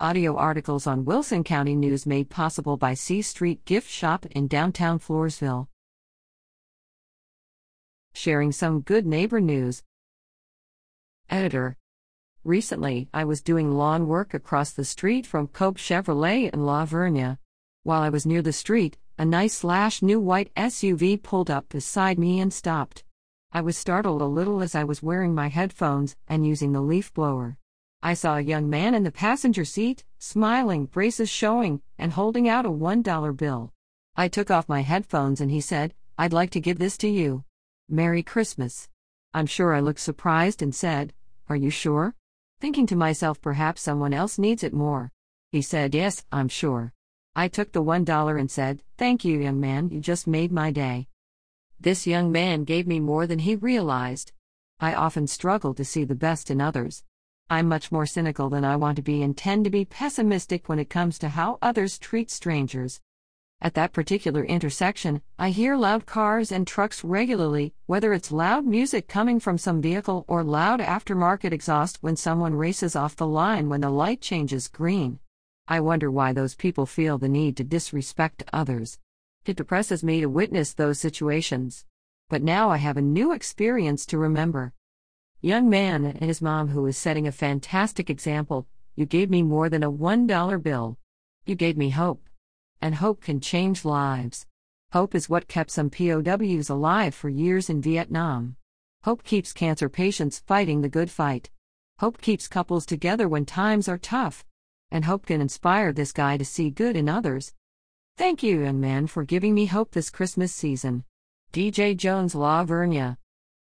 Audio articles on Wilson County News made possible by C Street Gift Shop in downtown Floresville. Sharing some good neighbor news. Editor. Recently, I was doing lawn work across the street from Koepp Chevrolet in La Vernia. While I was near the street, a nice slash new white SUV pulled up beside me and stopped. I was startled a little as I was wearing my headphones and using the leaf blower. I saw a young man in the passenger seat, smiling, braces showing, and holding out a $1 bill. I took off my headphones and he said, I'd like to give this to you. Merry Christmas. I'm sure I looked surprised and said, Are you sure? Thinking to myself, perhaps someone else needs it more. He said, Yes, I'm sure. I took the $1 and said, Thank you, young man, you just made my day. This young man gave me more than he realized. I often struggle to see the best in others. I'm much more cynical than I want to be and tend to be pessimistic when it comes to how others treat strangers. At that particular intersection, I hear loud cars and trucks regularly, whether it's loud music coming from some vehicle or loud aftermarket exhaust when someone races off the line when the light changes green. I wonder why those people feel the need to disrespect others. It depresses me to witness those situations. But now I have a new experience to remember. Young man and his mom, who is setting a fantastic example, you gave me more than a $1 bill. You gave me hope. And hope can change lives. Hope is what kept some POWs alive for years in Vietnam. Hope keeps cancer patients fighting the good fight. Hope keeps couples together when times are tough. And hope can inspire this guy to see good in others. Thank you, young man, for giving me hope this Christmas season. DJ Jones La Vernia.